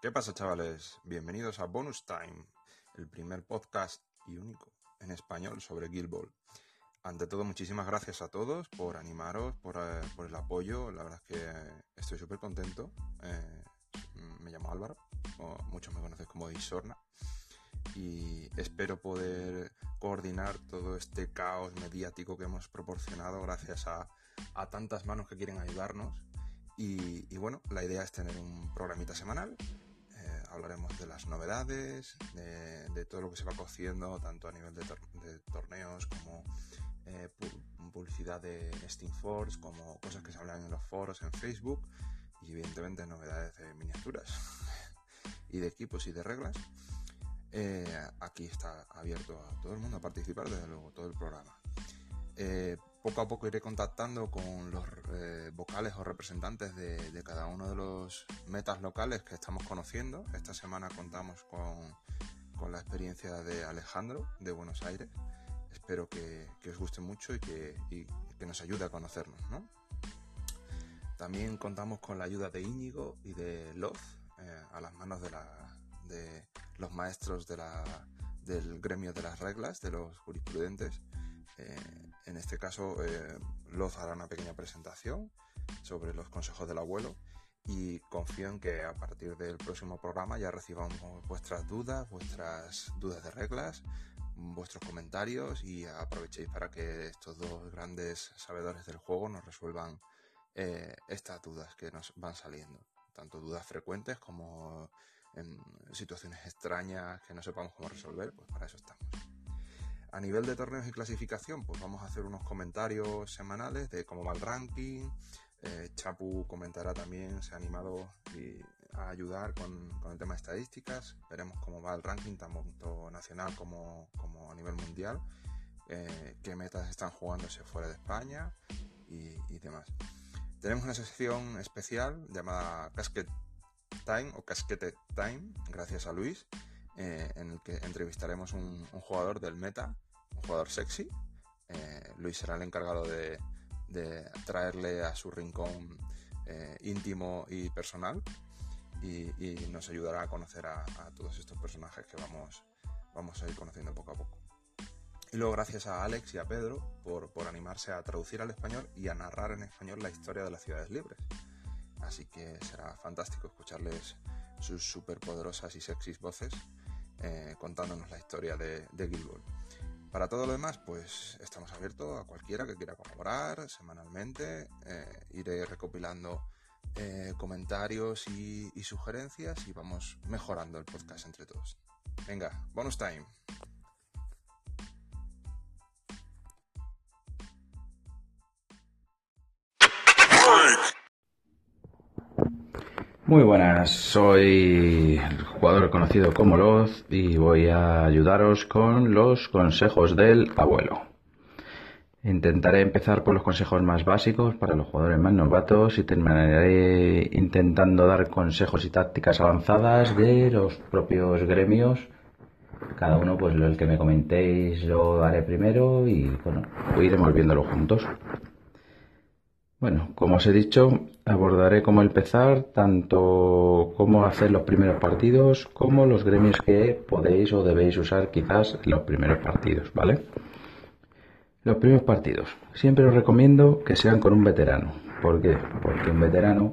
¿Qué pasa, chavales? Bienvenidos a Bonus Time, el primer podcast y único en español sobre Guild Ball. Ante todo, muchísimas gracias a todos por animaros, por, eh, el apoyo. La verdad es que estoy súper contento. Eh, me llamo Álvaro, o muchos me conocen como Isorna. Y espero poder coordinar todo este caos mediático que hemos proporcionado gracias a, tantas manos que quieren ayudarnos. Y, bueno, la idea es tener un programita semanal hablaremos de las novedades, de, todo lo que se va cociendo, tanto a nivel de, torneos como eh, publicidad de Steam Force, como cosas que se hablan en los foros, en Facebook, y evidentemente novedades de miniaturas y de equipos y de reglas. Eh, aquí está abierto a todo el mundo a participar, desde luego, todo el programa. Eh, poco a poco iré contactando con los eh, vocales o representantes de, cada uno de los metas locales que estamos conociendo. Esta semana contamos con, la experiencia de Alejandro de Buenos Aires. Espero que, os guste mucho y que, nos ayude a conocernos. También contamos con la ayuda de Íñigo y de Loz eh, a las manos de, de los maestros del gremio de las reglas, de los jurisprudentes. Eh, en este caso, eh, Loz hará una pequeña presentación sobre los consejos del abuelo y confío en que a partir del próximo programa ya recibamos vuestras dudas, vuestras dudas de reglas, vuestros comentarios y aprovechéis para que estos dos grandes sabedores del juego nos resuelvan eh, estas dudas que nos van saliendo. Tanto dudas frecuentes como en situaciones extrañas que no sepamos cómo resolver, pues para eso estamos. A nivel de torneos y clasificación, pues vamos a hacer unos comentarios semanales de cómo va el ranking. Eh, Chapu comentará también, se ha animado a ayudar con, el tema de estadísticas. Veremos cómo va el ranking, tanto nacional como, a nivel mundial. Eh, qué metas están jugándose fuera de España y, demás. Tenemos una sección especial llamada Casquet Time o Casquete Time, gracias a Luis, eh, en el que entrevistaremos un, jugador del meta, un jugador sexy. Eh, Luis será el encargado de, traerle a su rincón eh, íntimo y personal y, nos ayudará a conocer a, todos estos personajes que vamos, vamos a ir conociendo poco a poco. Y luego gracias a Alex y a Pedro por, animarse a traducir al español y a narrar en español la historia de las ciudades libres. Así que será fantástico escucharles sus superpoderosas y sexys voces eh, contándonos la historia de, de Para todo lo demás, pues estamos abiertos a cualquiera que quiera colaborar semanalmente. Eh, iré recopilando eh, comentarios y, y sugerencias y vamos mejorando el podcast entre todos. Venga, bonus time. Muy buenas, soy el jugador conocido como Loz y voy a ayudaros con los consejos del abuelo. Intentaré empezar por los consejos más básicos para los jugadores más novatos y terminaré intentando dar consejos y tácticas avanzadas de los propios gremios. Cada uno, pues el que me comentéis, lo haré primero y bueno, iremos viéndolo juntos. Bueno, como os he dicho, abordaré cómo empezar, tanto cómo hacer los primeros partidos, como los gremios que podéis o debéis usar quizás en los primeros partidos, ¿vale? Los primeros partidos. Siempre os recomiendo que sean con un veterano. ¿Por qué? Porque un veterano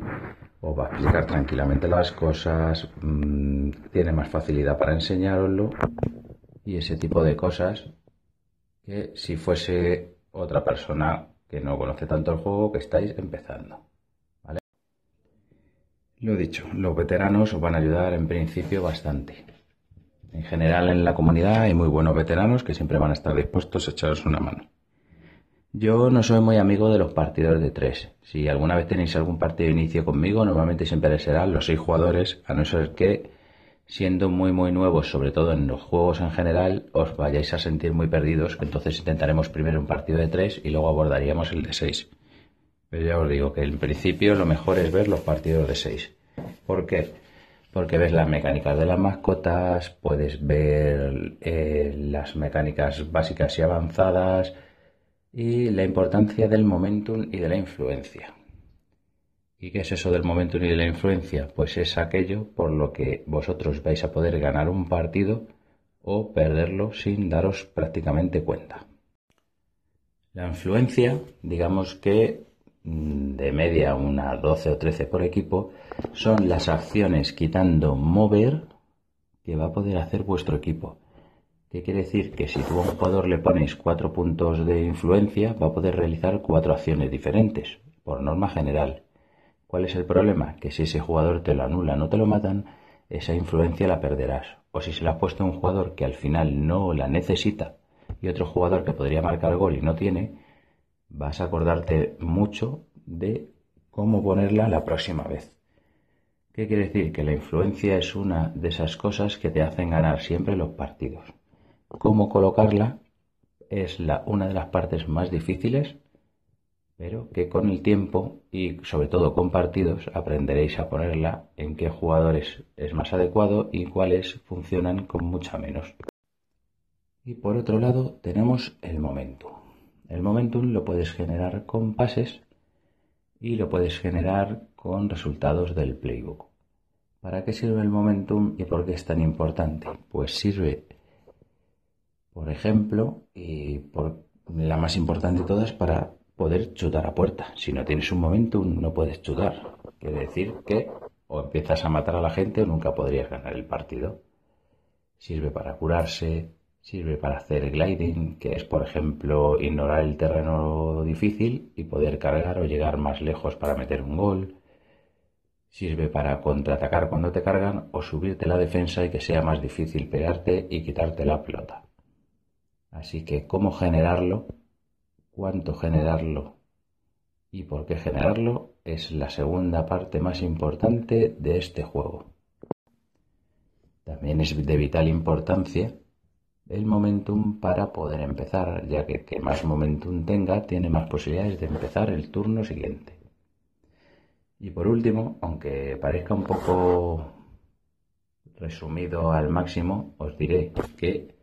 os va a explicar tranquilamente las cosas, mm, tiene más facilidad para enseñaroslo y ese tipo de cosas que si fuese otra persona que no conoce tanto el juego que estáis empezando. Lo dicho, los veteranos os van a ayudar en principio bastante. En general en la comunidad hay muy buenos veteranos que siempre van a estar dispuestos a echaros una mano. Yo no soy muy amigo de los partidos de tres. Si alguna vez tenéis algún partido de inicio conmigo, normalmente siempre serán los seis jugadores, a no ser que siendo muy muy nuevos, sobre todo en los juegos en general, os vayáis a sentir muy perdidos, entonces intentaremos primero un partido de tres y luego abordaríamos el de seis. Pero ya os digo que en principio lo mejor es ver los partidos de seis. ¿Por qué? Porque ves las mecánicas de las mascotas, puedes ver eh, las mecánicas básicas y avanzadas y la importancia del momentum y de la influencia. ¿Y qué es eso del momentum y de la influencia? Pues es aquello por lo que vosotros vais a poder ganar un partido o perderlo sin daros prácticamente cuenta. La influencia, digamos que de media una 12 o 13 por equipo, son las acciones quitando mover que va a poder hacer vuestro equipo. ¿Qué quiere decir? Que si tú a un jugador le pones cuatro puntos de influencia, va a poder realizar cuatro acciones diferentes, por norma general. ¿Cuál es el problema? Que si ese jugador te lo anula, no te lo matan, esa influencia la perderás. O si se la has puesto a un jugador que al final no la necesita y otro jugador que podría marcar gol y no tiene, vas a acordarte mucho de cómo ponerla la próxima vez. ¿Qué quiere decir? Que la influencia es una de esas cosas que te hacen ganar siempre los partidos. Cómo colocarla es una de las partes más difíciles pero que con el tiempo y sobre todo con partidos aprenderéis a ponerla en qué jugadores es más adecuado y cuáles funcionan con mucha menos. Y por otro lado tenemos el momentum. El momentum lo puedes generar con pases y lo puedes generar con resultados del playbook. ¿Para qué sirve el momentum y por qué es tan importante? Pues sirve, por ejemplo, y por la más importante de todas, para poder chutar a puerta. Si no tienes un momento, no puedes chutar. Quiere decir que o empiezas a matar a la gente o nunca podrías ganar el partido. Sirve para curarse, sirve para hacer gliding, que es por ejemplo ignorar el terreno difícil y poder cargar o llegar más lejos para meter un gol. Sirve para contraatacar cuando te cargan o subirte la defensa y que sea más difícil pegarte y quitarte la pelota. Así que cómo generarlo cuánto generarlo y por qué generarlo es la segunda parte más importante de este juego. También es de vital importancia el momentum para poder empezar, ya que que más momentum tenga tiene más posibilidades de empezar el turno siguiente. Y por último, aunque parezca un poco resumido al máximo, os diré que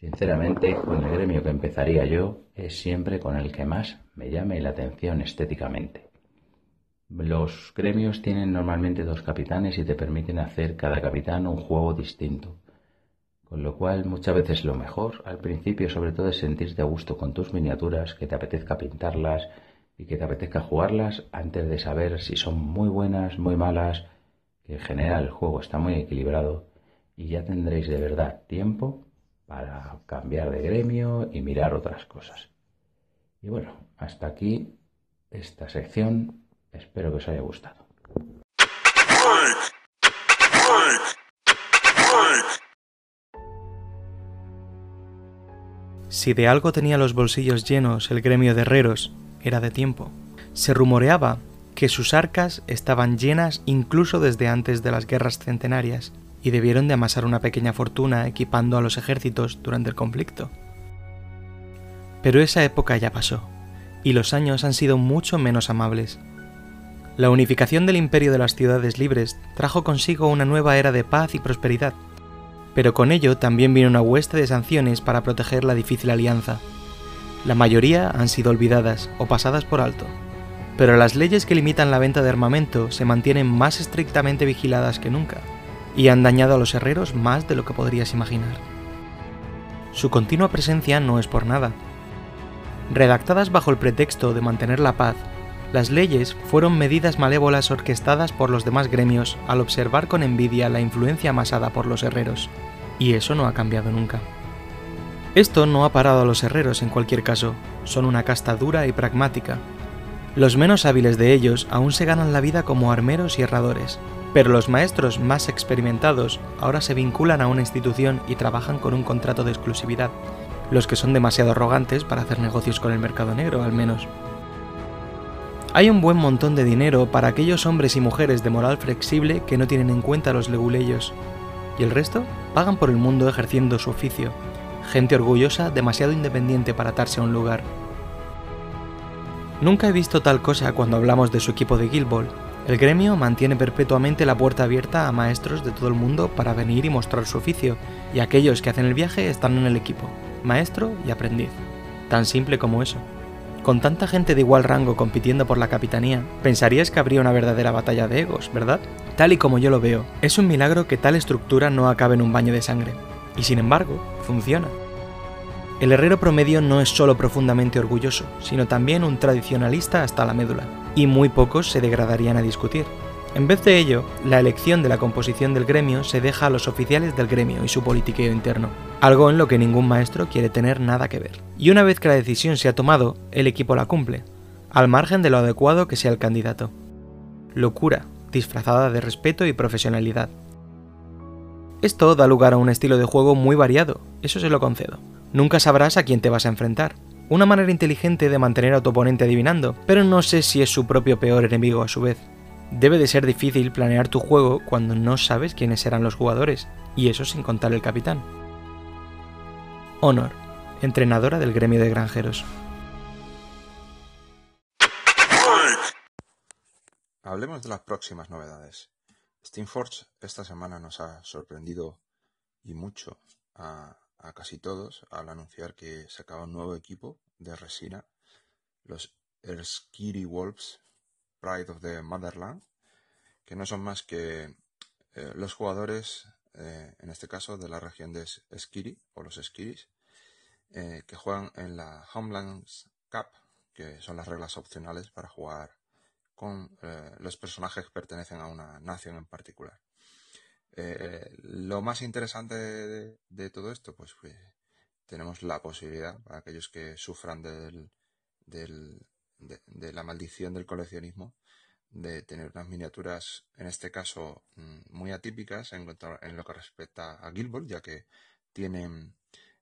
Sinceramente, con el gremio que empezaría yo es siempre con el que más me llame la atención estéticamente. Los gremios tienen normalmente dos capitanes y te permiten hacer cada capitán un juego distinto. Con lo cual muchas veces lo mejor al principio sobre todo es sentirte a gusto con tus miniaturas, que te apetezca pintarlas y que te apetezca jugarlas antes de saber si son muy buenas, muy malas, que en general el juego está muy equilibrado y ya tendréis de verdad tiempo para cambiar de gremio y mirar otras cosas. Y bueno, hasta aquí esta sección. Espero que os haya gustado. Si de algo tenía los bolsillos llenos el gremio de herreros, era de tiempo. Se rumoreaba que sus arcas estaban llenas incluso desde antes de las guerras centenarias, y debieron de amasar una pequeña fortuna equipando a los ejércitos durante el conflicto. Pero esa época ya pasó, y los años han sido mucho menos amables. La unificación del imperio de las ciudades libres trajo consigo una nueva era de paz y prosperidad, pero con ello también vino una hueste de sanciones para proteger la difícil alianza. La mayoría han sido olvidadas o pasadas por alto, pero las leyes que limitan la venta de armamento se mantienen más estrictamente vigiladas que nunca y han dañado a los herreros más de lo que podrías imaginar. Su continua presencia no es por nada. Redactadas bajo el pretexto de mantener la paz, las leyes fueron medidas malévolas orquestadas por los demás gremios al observar con envidia la influencia amasada por los herreros, y eso no ha cambiado nunca. Esto no ha parado a los herreros en cualquier caso, son una casta dura y pragmática. Los menos hábiles de ellos aún se ganan la vida como armeros y herradores, pero los maestros más experimentados ahora se vinculan a una institución y trabajan con un contrato de exclusividad, los que son demasiado arrogantes para hacer negocios con el mercado negro al menos. Hay un buen montón de dinero para aquellos hombres y mujeres de moral flexible que no tienen en cuenta los leguleyos, y el resto pagan por el mundo ejerciendo su oficio, gente orgullosa demasiado independiente para atarse a un lugar. Nunca he visto tal cosa cuando hablamos de su equipo de Guild Ball, el gremio mantiene perpetuamente la puerta abierta a maestros de todo el mundo para venir y mostrar su oficio, y aquellos que hacen el viaje están en el equipo, maestro y aprendiz. Tan simple como eso. Con tanta gente de igual rango compitiendo por la capitanía, pensarías que habría una verdadera batalla de egos, ¿verdad? Tal y como yo lo veo, es un milagro que tal estructura no acabe en un baño de sangre. Y sin embargo, funciona. El herrero promedio no es solo profundamente orgulloso, sino también un tradicionalista hasta la médula, y muy pocos se degradarían a discutir. En vez de ello, la elección de la composición del gremio se deja a los oficiales del gremio y su politiqueo interno, algo en lo que ningún maestro quiere tener nada que ver. Y una vez que la decisión se ha tomado, el equipo la cumple, al margen de lo adecuado que sea el candidato. Locura, disfrazada de respeto y profesionalidad. Esto da lugar a un estilo de juego muy variado, eso se lo concedo. Nunca sabrás a quién te vas a enfrentar. Una manera inteligente de mantener a tu oponente adivinando, pero no sé si es su propio peor enemigo a su vez. Debe de ser difícil planear tu juego cuando no sabes quiénes serán los jugadores, y eso sin contar el capitán. Honor, entrenadora del gremio de granjeros. Hablemos de las próximas novedades. Steamforge esta semana nos ha sorprendido y mucho a, casi todos al anunciar que se acaba un nuevo equipo de resina, los Erskiri Wolves Pride of the Motherland, que no son más que eh, los jugadores, eh, en este caso de la región de Skiri o los Skiris, eh, que juegan en la Homelands Cup, que son las reglas opcionales para jugar con los personajes que pertenecen a una nación en particular. lo más interesante de, todo esto, pues, pues, tenemos la posibilidad para aquellos que sufran del, del de, la maldición del coleccionismo, de tener unas miniaturas, en este caso, mm, muy atípicas en, en lo que respecta a Guild ya que tienen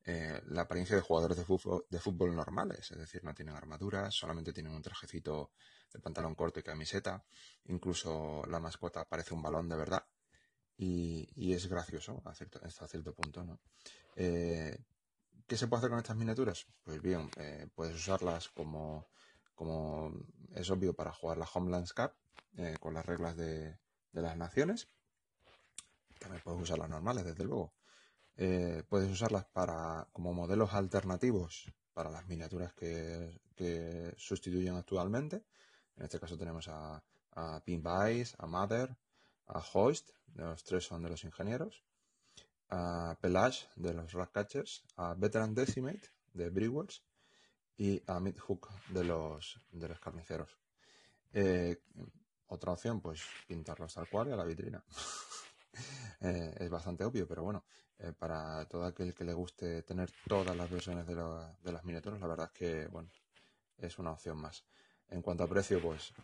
eh, la apariencia de jugadores de fútbol, de fútbol normales, es decir, no tienen armaduras, solamente tienen un trajecito de pantalón corto y camiseta, incluso la mascota parece un balón de verdad y, es gracioso hasta cierto punto, ¿no? Eh, ¿Qué se puede hacer con estas miniaturas? Pues bien, eh, puedes usarlas como como es obvio para jugar la Homelands Cup eh, con las reglas de, las naciones. También puedes usar las normales, desde luego. Eh, puedes usarlas para como modelos alternativos para las miniaturas que, sustituyen actualmente. En este caso tenemos a, a a Mother, a Hoist, los tres son de los ingenieros, a Pelage de los Ratcatchers, a Veteran Decimate de Brewers y a Midhook de los, de los carniceros. Eh, otra opción, pues pintarlos tal cual y a la vitrina. Eh, es bastante obvio, pero bueno, eh, para todo aquel que le guste tener todas las versiones de, de, las miniaturas, la verdad es que, bueno, es una opción más. En cuanto a precio, pues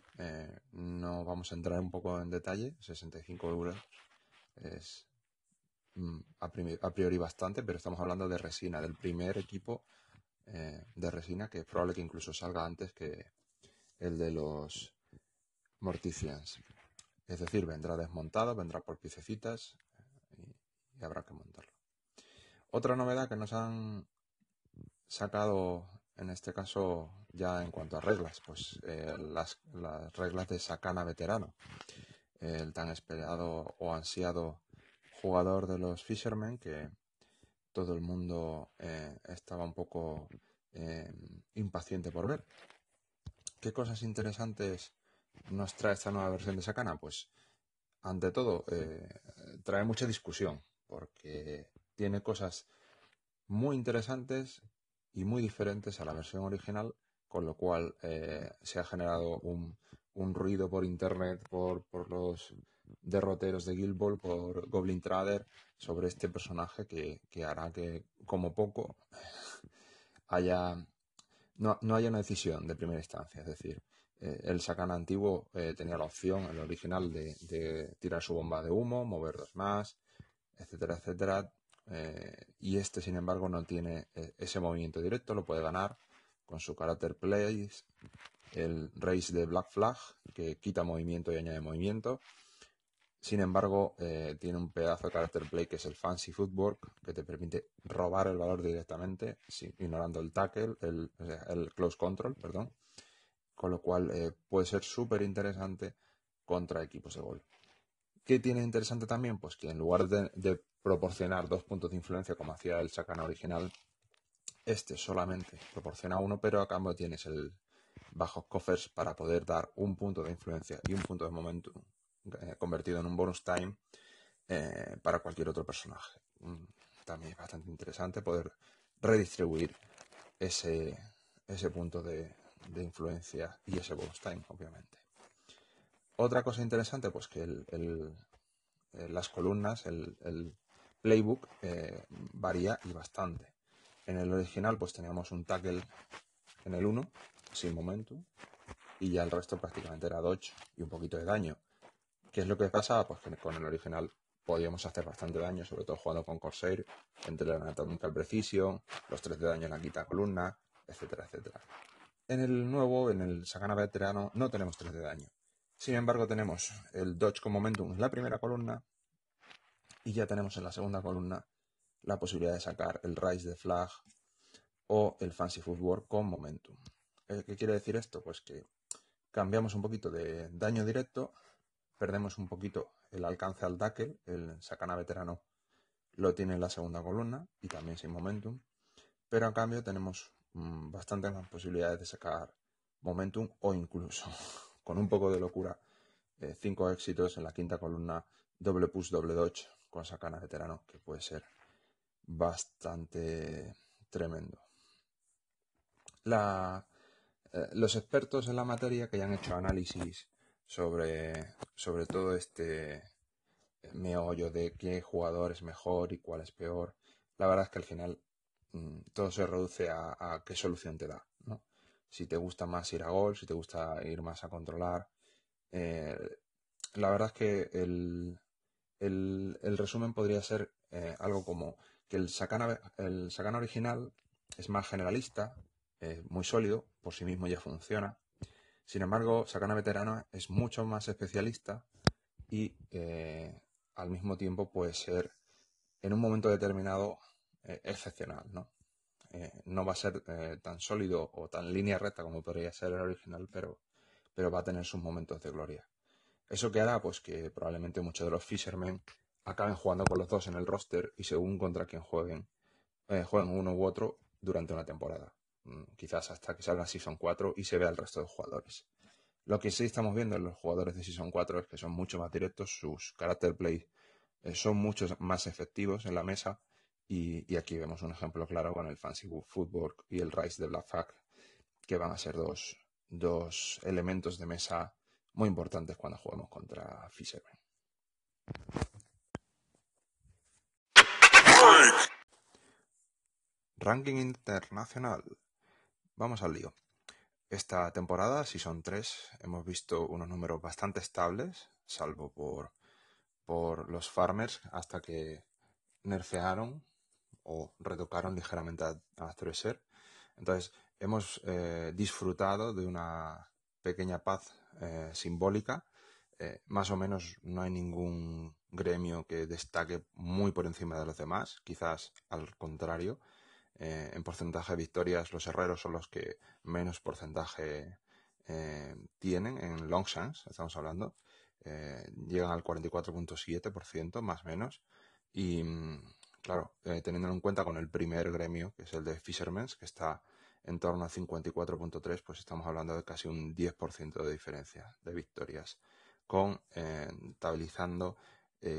no vamos a entrar un poco en detalle, 65 euros es mm, a priori bastante, pero estamos hablando de resina, del primer equipo eh, de resina que probable que incluso salga antes que el de los Morticians. Es decir, vendrá desmontado, vendrá por piececitas eh, y, habrá que montarlo. Otra novedad que nos han sacado en este caso ya en cuanto a reglas, pues eh, las, las, reglas de Sakana veterano, el tan esperado o ansiado jugador de los Fishermen que todo el mundo eh, estaba un poco eh, impaciente por ver. ¿Qué cosas interesantes nos trae esta nueva versión de Sakana? Pues, ante todo, eh, trae mucha discusión, porque tiene cosas muy interesantes y muy diferentes a la versión original, con lo cual se ha generado un, un, ruido por internet, por, por los derroteros de Guild Ball por Goblin Trader sobre este personaje que, hará que, como poco, haya no, haya una decisión de primera instancia. Es decir, eh, el Sakana antiguo eh, tenía la opción, el original, de, tirar su bomba de humo, mover dos más, etcétera, etcétera. Eh, y este, sin embargo, no tiene ese movimiento directo, lo puede ganar con su carácter plays, el race de Black Flag, que quita movimiento y añade movimiento, sin embargo, eh, tiene un pedazo de carácter play que es el fancy footwork, que te permite robar el valor directamente, ignorando el tackle, el, close control, perdón. Con lo cual eh, puede ser súper interesante contra equipos de gol. ¿Qué tiene interesante también? Pues que en lugar de, proporcionar dos puntos de influencia como hacía el Sakana original, este solamente proporciona uno, pero a cambio tienes el, bajos coffers para poder dar un punto de influencia y un punto de momento eh, convertido en un bonus time eh, para cualquier otro personaje. Mm, también es bastante interesante poder redistribuir ese, ese punto de, influencia y ese bonus time, obviamente. Otra cosa interesante, pues que el, las columnas, el, playbook varía y bastante. En el original pues teníamos un tackle en el 1, sin momentum, y ya el resto prácticamente era dodge y un poquito de daño. ¿Qué es lo que pasaba? Pues que con el original podíamos hacer bastante daño, sobre todo jugando con Corsair, entre la Anatomical Precision, los 3 de daño en la quinta columna, etcétera, etcétera. En el nuevo, en el Sakana Veterano, no tenemos 3 de daño. Sin embargo, tenemos el Dodge con Momentum en la primera columna y ya tenemos en la segunda columna la posibilidad de sacar el Rise de Flag o el Fancy Footwork con Momentum. Eh, ¿Qué quiere decir esto? Pues que cambiamos un poquito de daño directo, perdemos un poquito el alcance al tackle, el Sakana veterano lo tiene en la segunda columna y también sin Momentum, pero a cambio tenemos mm, bastantes más posibilidades de sacar Momentum o incluso, con un poco de locura, eh, cinco éxitos en la quinta columna, doble push, doble dodge con Sakana veterano, que puede ser bastante tremendo. Eh, los expertos en la materia que ya han hecho análisis sobre, sobre todo este meollo de qué jugador es mejor y cuál es peor, la verdad es que al final mm, todo se reduce a, qué solución te da. Si te gusta más ir a gol, si te gusta ir más a controlar. Eh, la verdad es que el, resumen podría ser eh, algo como que el Sakana, el original es más generalista, muy sólido, por sí mismo ya funciona. Sin embargo, Sakana Veterano es mucho más especialista y eh, al mismo tiempo puede ser en un momento determinado eh, excepcional, ¿no? Eh, no va a ser tan sólido o tan línea recta como podría ser el original, pero, va a tener sus momentos de gloria. ¿Eso que hará? Pues que probablemente muchos de los Fishermen acaben jugando con los dos en el roster y según contra quien jueguen, jueguen uno u otro durante una temporada. Mm, quizás hasta que salga Season 4 y se vea el resto de jugadores. Lo que sí estamos viendo en los jugadores de Season 4 es que son mucho más directos, sus character play eh, son mucho más efectivos en la mesa y, aquí vemos un ejemplo claro con el Fancy Football y el Rise de Black Flag, que van a ser dos, dos elementos de mesa muy importantes cuando juguemos contra Fisherman. Ranking internacional. Vamos al lío. Esta temporada, si son tres, hemos visto unos números bastante estables, salvo por, por los farmers, hasta que nerfearon o retocaron ligeramente a, a Entonces, hemos eh, disfrutado de una pequeña paz eh, simbólica. Eh, más o menos no hay ningún gremio que destaque muy por encima de los demás, quizás al contrario. Eh, en porcentaje de victorias, los herreros son los que menos porcentaje eh, tienen en Longshanks, estamos hablando. Eh, llegan al 44.7%, más o menos. Y mm, claro, teniendo en cuenta con el primer gremio, que es el de Fishermen's, que está en torno a 54.3, pues estamos hablando de casi un 10% de diferencia de victorias, con estabilizando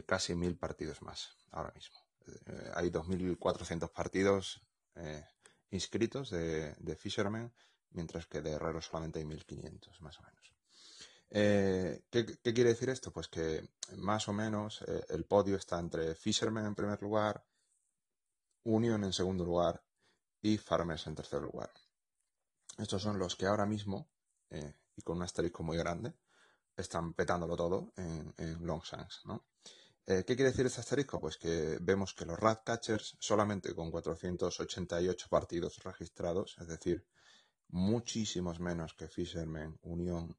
casi mil partidos más ahora mismo. hay 2.400 partidos eh, inscritos de, Fisherman, mientras que de Herrero solamente hay 1500, más o menos. Eh, ¿qué, quiere decir esto? Pues que más o menos eh, el podio está entre Fisherman en primer lugar, Union en segundo lugar y Farmers en tercer lugar. Estos son los que ahora mismo, y con un asterisco muy grande, están petándolo todo en, Longshanks, ¿no? Eh, ¿Qué quiere decir este asterisco? Pues que vemos que los Ratcatchers solamente con 488 partidos registrados, es decir, muchísimos menos que Fisherman, Unión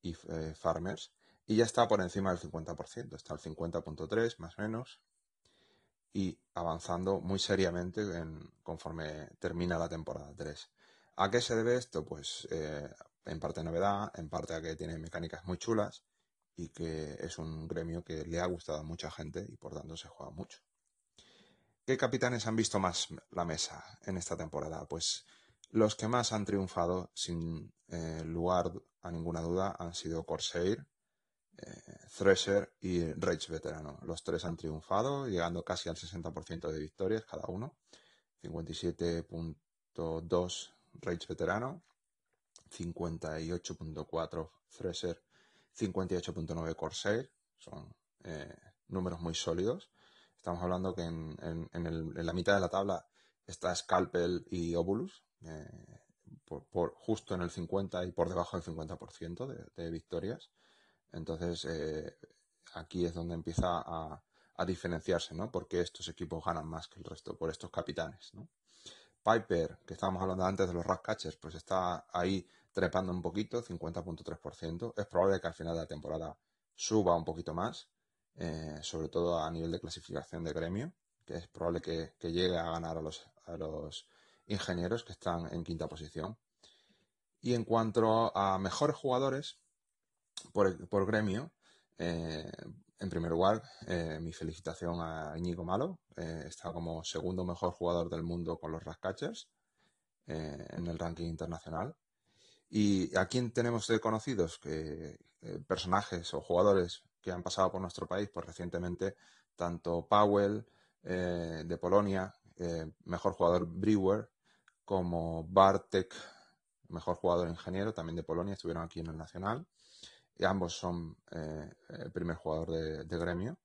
y eh, Farmers, y ya está por encima del 50%, está al 50.3 más o menos, y avanzando muy seriamente conforme termina la temporada 3. ¿A qué se debe esto? Pues eh, en parte novedad, en parte a que tiene mecánicas muy chulas, y que es un gremio que le ha gustado a mucha gente y por tanto se juega mucho. ¿Qué capitanes han visto más la mesa en esta temporada? Pues Los que más han triunfado, sin eh, lugar a ninguna duda, han sido Corsair, eh, Thresher y Rage Veterano. Los tres han triunfado, llegando casi al 60% de victorias cada uno. 57.2 Rage Veterano, 58.4 Thresher, 58.9 Corsair. Son eh, números muy sólidos. Estamos hablando que en, la mitad de la tabla está Scalpel y Obulus, eh, por, justo en el 50 y por debajo del 50% de, de victorias. Entonces, eh, aquí es donde empieza a, diferenciarse, ¿no? Porque estos equipos ganan más que el resto, por estos capitanes. Piper, que estábamos hablando antes de los Catchers, pues está ahí trepando un poquito, 50.3%. Es probable que al final de la temporada suba un poquito más, eh, sobre todo a nivel de clasificación de gremio, que es probable que, llegue a ganar a los, a los ingenieros que están en quinta posición. Y en cuanto a mejores jugadores, por, gremio, eh, en primer lugar, eh, mi felicitación a Íñigo Malo. Está como segundo mejor jugador del mundo con los Rascatchers en el ranking internacional. Y a quién tenemos de conocidos, que, personajes o jugadores que han pasado por nuestro país, pues recientemente, tanto Powell de Polonia, mejor jugador Brewer, como Bartek, mejor jugador ingeniero, también de Polonia, estuvieron aquí en el Nacional y ambos son eh, el primer jugador de, gremio.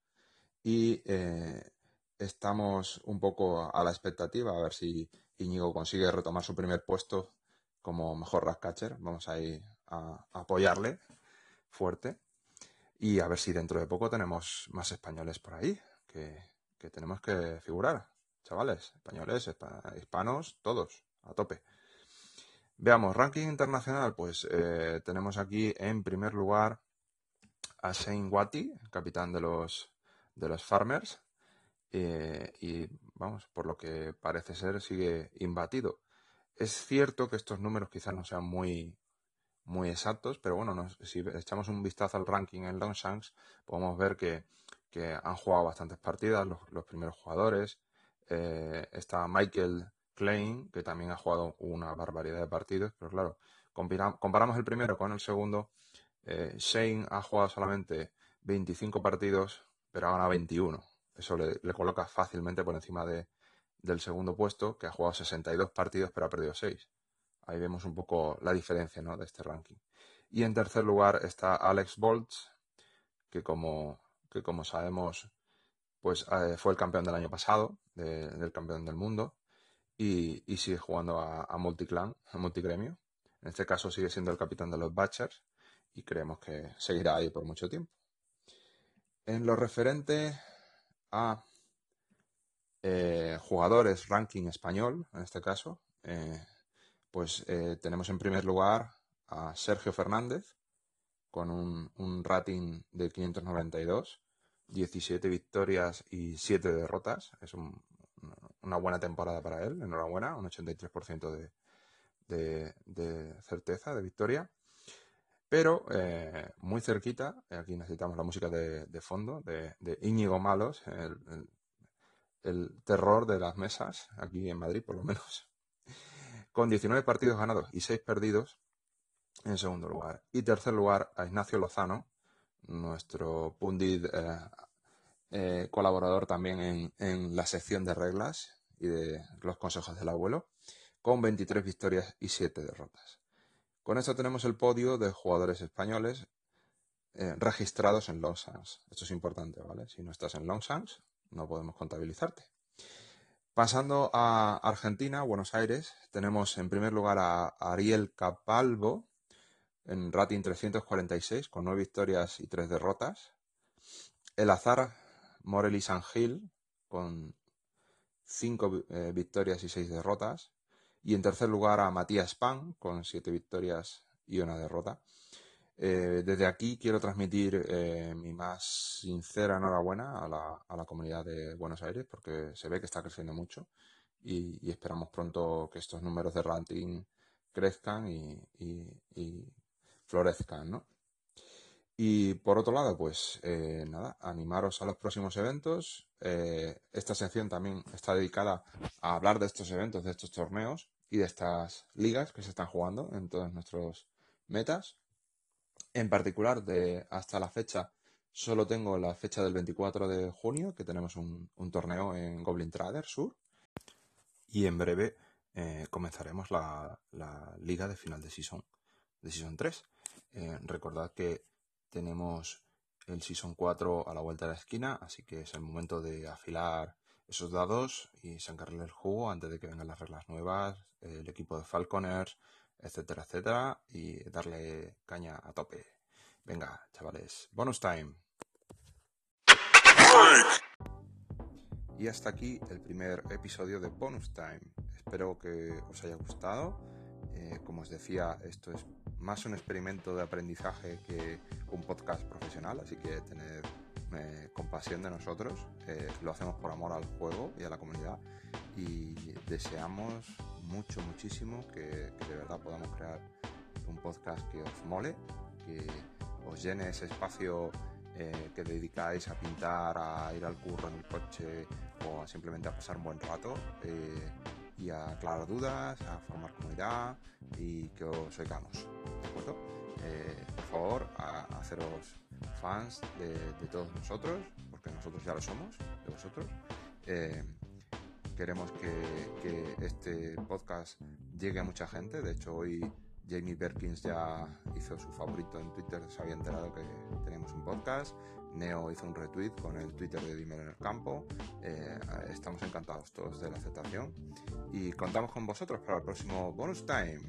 Y eh, estamos un poco a la expectativa a ver si Íñigo consigue retomar su primer puesto como mejor rat catcher. Vamos a ir a, apoyarle fuerte. Y a ver si dentro de poco tenemos más españoles por ahí, que, que tenemos que figurar. Chavales, españoles, hispanos, todos, a tope. Veamos, ranking internacional, pues eh, tenemos aquí en primer lugar a Shane Watty, capitán de los, de los Farmers, eh, y vamos, por lo que parece ser, sigue imbatido. Es cierto que estos números quizás no sean muy, muy exactos, pero bueno, si echamos un vistazo al ranking en Longshanks, podemos ver que, han jugado bastantes partidas los, primeros jugadores. Eh, está Michael Klein, que también ha jugado una barbaridad de partidos, pero claro, comparamos el primero con el segundo. Eh, Shane ha jugado solamente 25 partidos, pero ha ganado 21. Eso le, coloca fácilmente por encima de, del segundo puesto, que ha jugado 62 partidos, pero ha perdido 6. Ahí vemos un poco la diferencia de este ranking. Y en tercer lugar está Alex Bolts, que como, que como sabemos, pues eh, fue el campeón del año pasado, del campeón del mundo y, sigue jugando a, a multiclan, a multigremio. En este caso sigue siendo el capitán de los Butchers y creemos que seguirá ahí por mucho tiempo. En lo referente a eh, jugadores ranking español, en este caso, eh, pues eh, tenemos en primer lugar a Sergio Fernández con un, rating de 592, 17 victorias y 7 derrotas. Es un, una buena temporada para él, enhorabuena, un 83% de, de, certeza, de victoria. Pero muy cerquita, aquí necesitamos la música de, fondo, de, Íñigo Malos, el, terror de las mesas, aquí en Madrid por lo menos, con 19 partidos ganados y 6 perdidos en segundo lugar. Y tercer lugar a Ignacio Lozano, nuestro pundit eh, eh, colaborador también en, la sección de reglas y de los consejos del abuelo, con 23 victorias y 7 derrotas. Con esto tenemos el podio de jugadores españoles eh, registrados en Longshanks. Esto es importante, ¿vale? Si no estás en Longshanks, no podemos contabilizarte. Pasando a Argentina, Buenos Aires, tenemos en primer lugar a Ariel Capalvo en rating 346 con 9 victorias y 3 derrotas. El Azar Morelli San Gil con 5 eh, victorias y 6 derrotas. Y en tercer lugar a Matías Pan con 7 victorias y una derrota. Eh, desde aquí quiero transmitir eh, mi más sincera enhorabuena a la, comunidad de Buenos Aires porque se ve que está creciendo mucho y, esperamos pronto que estos números de ranking crezcan y, florezcan, ¿no? Y por otro lado, pues eh, nada, animaros a los próximos eventos. Esta sección también está dedicada a hablar de estos eventos, de estos torneos. y de estas ligas que se están jugando en todos nuestros metas. En particular, de hasta la fecha, solo tengo la fecha del 24 de junio, que tenemos un, torneo en Goblin Trader Sur. Y en breve eh, comenzaremos la, liga de final de Season, de season 3. Eh, recordad que tenemos el Season 4 a la vuelta de la esquina, así que es el momento de afilar esos dados y sacarle el jugo antes de que vengan las reglas nuevas, el equipo de Falconers, etcétera, etcétera, y darle caña a tope. Venga, chavales, bonus time. Y hasta aquí el primer episodio de Bonus Time. Espero que os haya gustado. Eh, como os decía, esto es más un experimento de aprendizaje que un podcast profesional, así que tener eh, compasión de nosotros. Eh, lo hacemos por amor al juego y a la comunidad y deseamos mucho, muchísimo que, de verdad podamos crear un podcast que os mole, que os llene ese espacio eh, que dedicáis a pintar, a ir al curro en el coche o simplemente a pasar un buen rato y a aclarar dudas, a formar comunidad y que os oigamos. ¿De acuerdo? por favor, a haceros fans de, todos nosotros, porque nosotros ya lo somos, de vosotros. Queremos que, este podcast llegue a mucha gente. De hecho, hoy Jamie Perkins ya hizo su favorito en Twitter, se había enterado que tenemos un podcast. Neo hizo un retweet con el Twitter de Dimmer en el campo. Eh, estamos encantados todos de la aceptación y contamos con vosotros para el próximo bonus time.